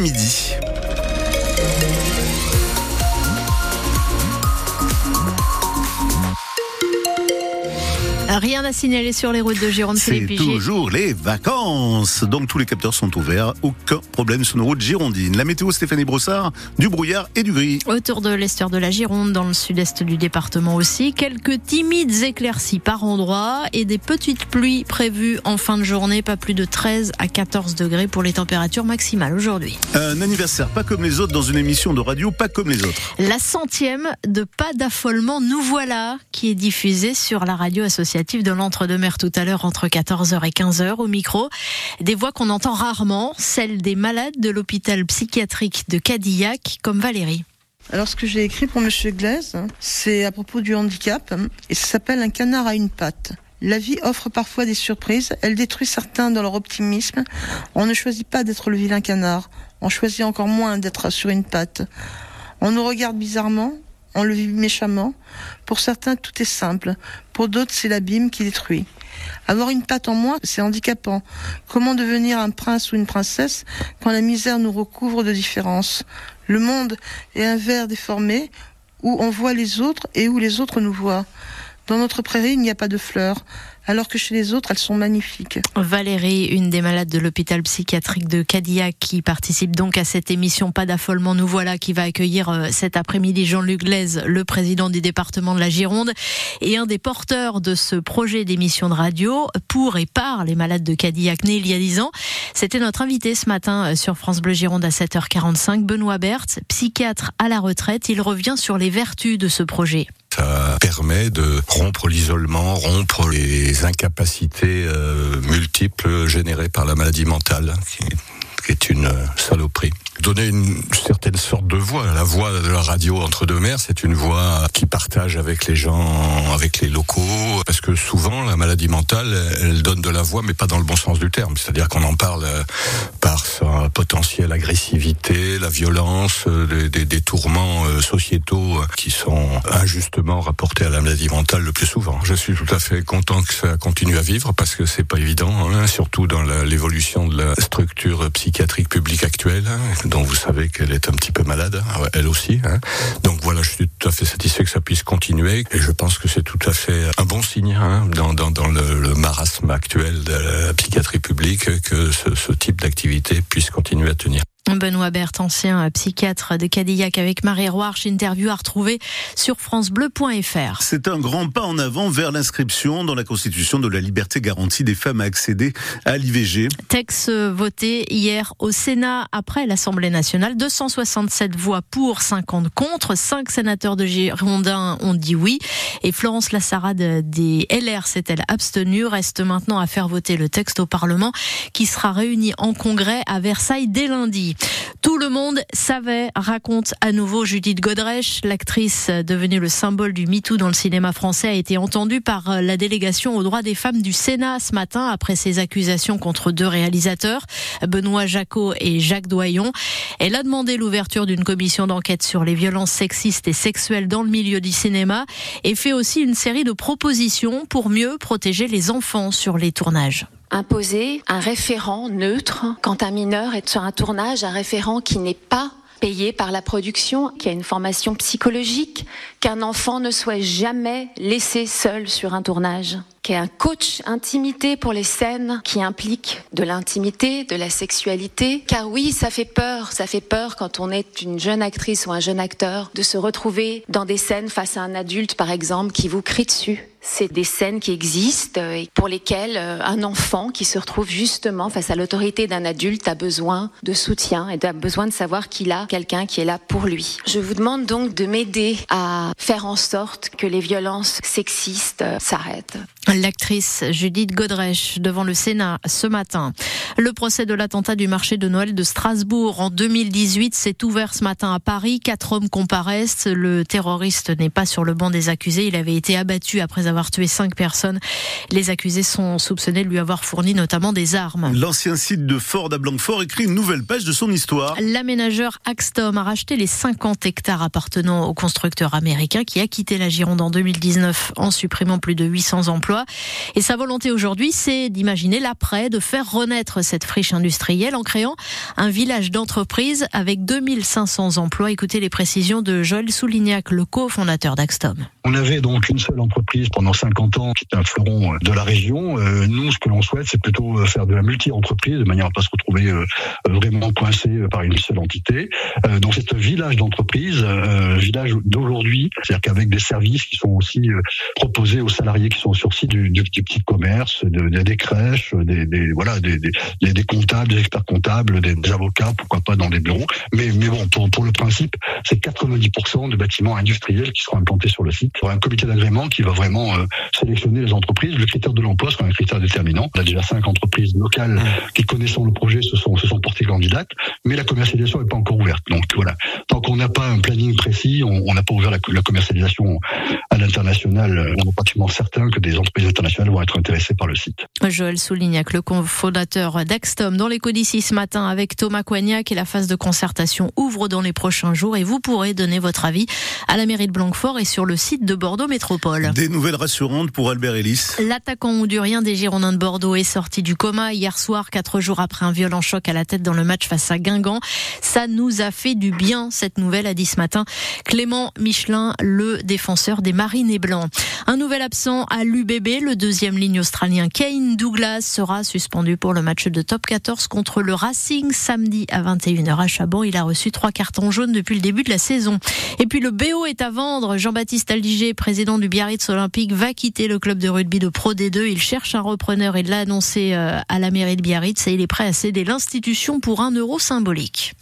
midi. Rien à signaler sur les routes de Gironde, C'est toujours les vacances. Donc tous les capteurs sont ouverts. Aucun problème sur nos routes girondines. La météo Stéphanie Brossard, du brouillard et du gris. Autour de l'estuaire de la Gironde, dans le sud-est du département aussi, quelques timides éclaircies par endroits et des petites pluies prévues en fin de journée, pas plus de 13 à 14 degrés pour les températures maximales aujourd'hui. Un anniversaire pas comme les autres dans une émission de radio pas comme les autres. La centième de Pas d'affolement, nous voilà, qui est diffusée sur la radio associative de l'Entre-deux-Mers tout à l'heure entre 14h et 15h au micro. Des voix qu'on entend rarement, celles des malades de l'hôpital psychiatrique de Cadillac, comme Valérie. Alors ce que j'ai écrit pour Monsieur Glaise, c'est à propos du handicap et ça s'appelle Un canard à une patte. La vie offre parfois des surprises, elle détruit certains dans leur optimisme. On ne choisit pas d'être le vilain canard, on choisit encore moins d'être sur une patte. On nous regarde bizarrement, on le vit méchamment. Pour certains, tout est simple. Pour d'autres, c'est l'abîme qui détruit. Avoir une patte en moins, c'est handicapant. Comment devenir un prince ou une princesse quand la misère nous recouvre de différences? Le monde est un verre déformé où on voit les autres et où les autres nous voient. Dans notre prairie, il n'y a pas de fleurs alors que chez les autres, elles sont magnifiques. Valérie, une des malades de l'hôpital psychiatrique de Cadillac, qui participe donc à cette émission Pas d'affolement, nous voilà, qui va accueillir euh, cet après-midi Jean-Luc Glaise, le président du département de la Gironde, et un des porteurs de ce projet d'émission de radio pour et par les malades de Cadillac nés il y a 10 ans. C'était notre invité ce matin euh, sur France Bleu Gironde à 7h45, Benoît Berthe, psychiatre à la retraite. Il revient sur les vertus de ce projet. Ça permet de rompre l'isolement, rompre les incapacités euh, multiples générées par la maladie mentale, qui, qui est une saloperie donner une certaine sorte de voix. La voix de la radio entre deux mers, c'est une voix qui partage avec les gens, avec les locaux, parce que souvent la maladie mentale, elle donne de la voix, mais pas dans le bon sens du terme. C'est-à-dire qu'on en parle par sa potentielle agressivité, la violence, des, des, tourments euh, sociétaux qui sont injustement rapportés à la maladie mentale le plus souvent. Je suis tout à fait content que ça continue à vivre parce que c'est pas évident, hein, surtout dans l'évolution de la structure psychiatrique publique actuelle. Dont vous savez qu'elle est un petit peu malade, hein, elle aussi. Hein. Donc voilà, je suis tout à fait satisfait que ça puisse continuer et je pense que c'est tout à fait un bon signe hein, dans, le, marasme actuel de la psychiatrie publique que ce type d'activité puisse continuer à tenir. Benoît Berthe, ancien psychiatre de Cadillac avec Marie Roarch, interview à retrouver sur francebleu.fr. C'est un grand pas en avant vers l'inscription dans la Constitution de la liberté garantie des femmes à accéder à l'IVG. Texte voté hier au Sénat après l'Assemblée nationale. 267 voix pour, 50 contre. 5 sénateurs de Girondins ont dit oui. Et Florence Lassarade des LR s'est-elle abstenue? Reste maintenant à faire voter le texte au Parlement qui sera réuni en congrès à Versailles dès lundi. Tout le monde savait, raconte à nouveau Judith Godrèche, l'actrice devenue le symbole du MeToo dans le cinéma français, a été entendue par la délégation aux droits des femmes du Sénat ce matin après ses accusations contre deux réalisateurs, Benoît Jacot et Jacques Doyon. Elle a demandé l'ouverture d'une commission d'enquête sur les violences sexistes et sexuelles dans le milieu du cinéma et fait aussi une série de propositions pour mieux protéger les enfants sur les tournages imposer un référent neutre quand un mineur est sur un tournage, un référent qui n'est pas payé par la production, qui a une formation psychologique, qu'un enfant ne soit jamais laissé seul sur un tournage, qui est un coach intimité pour les scènes qui impliquent de l'intimité, de la sexualité. Car oui, ça fait peur, ça fait peur quand on est une jeune actrice ou un jeune acteur de se retrouver dans des scènes face à un adulte, par exemple, qui vous crie dessus c'est des scènes qui existent et pour lesquelles euh, un enfant qui se retrouve justement face à l'autorité d'un adulte a besoin de soutien et a besoin de savoir qu'il a quelqu'un qui est là pour lui. Je vous demande donc de m'aider à faire en sorte que les violences sexistes euh, s'arrêtent. L'actrice Judith Godrèche devant le Sénat ce matin. Le procès de l'attentat du marché de Noël de Strasbourg en 2018 s'est ouvert ce matin à Paris. Quatre hommes comparaissent. Le terroriste n'est pas sur le banc des accusés. Il avait été abattu après avoir tué cinq personnes. Les accusés sont soupçonnés de lui avoir fourni notamment des armes. L'ancien site de Ford à Blanquefort écrit une nouvelle page de son histoire. L'aménageur Axtom a racheté les 50 hectares appartenant au constructeur américain qui a quitté la Gironde en 2019 en supprimant plus de 800 emplois. Et sa volonté aujourd'hui, c'est d'imaginer l'après, de faire renaître cette friche industrielle en créant un village d'entreprise avec 2500 emplois. Écoutez les précisions de Joël Soulignac, le cofondateur d'Axtom. On avait donc une seule entreprise pendant 50 ans qui était un fleuron de la région. Euh, nous, ce que l'on souhaite, c'est plutôt euh, faire de la multi-entreprise de manière à pas se retrouver euh, vraiment coincé par une seule entité. Donc c'est un village d'entreprise, village d'aujourd'hui, c'est-à-dire qu'avec des services qui sont aussi proposés aux salariés qui sont sur site du, petit commerce, de, des crèches, des, voilà, des, comptables, des experts comptables, des, avocats, pourquoi pas dans des bureaux. Mais, mais bon, pour, pour le principe, c'est 90% de bâtiments industriels qui seront implantés sur le site. Il y aura un comité d'agrément qui va vraiment sélectionner les entreprises. Le critère de l'emploi sera un critère déterminant. On a déjà cinq entreprises locales qui connaissant le projet se sont, se sont portées candidates, mais la commercialisation n'est pas encore ouverte. Donc voilà, tant qu'on n'a pas un planning précis, on n'a pas ouvert la, la, commercialisation à l'international, on est pratiquement certain que des entreprises internationales vont être intéressées par le site. Joël Soulignac, le cofondateur d'Extom, dans l'éco d'ici ce matin avec Thomas Coignac et la phase de concertation ouvre dans les prochains jours et vous pourrez donner votre avis à la mairie de Blanquefort et sur le site de Bordeaux Métropole. Des nouvelles rassurantes pour Albert Ellis. L'attaquant hondurien des Girondins de Bordeaux est sorti du coma hier soir, quatre jours après un violent choc à la tête dans le match face à Guingamp. Ça nous a fait du bien, cette nouvelle a dit ce matin Clément Michelin, le défenseur des Marines et Blancs. Un nouvel absent à l'UBB, le deuxième ligne australien Kane Douglas sera suspendu pour le match de top 14 contre le Racing samedi à 21h à Chabon. Il a reçu trois cartons jaunes depuis le début de la saison. Et puis le BO est à vendre. Jean-Baptiste Aldiger, président du Biarritz Olympique, va quitter le club de rugby de Pro D2. Il cherche un repreneur et l'a annoncé euh, à la mairie de Biarritz et il est prêt à céder l'institution pour un euro symbolique.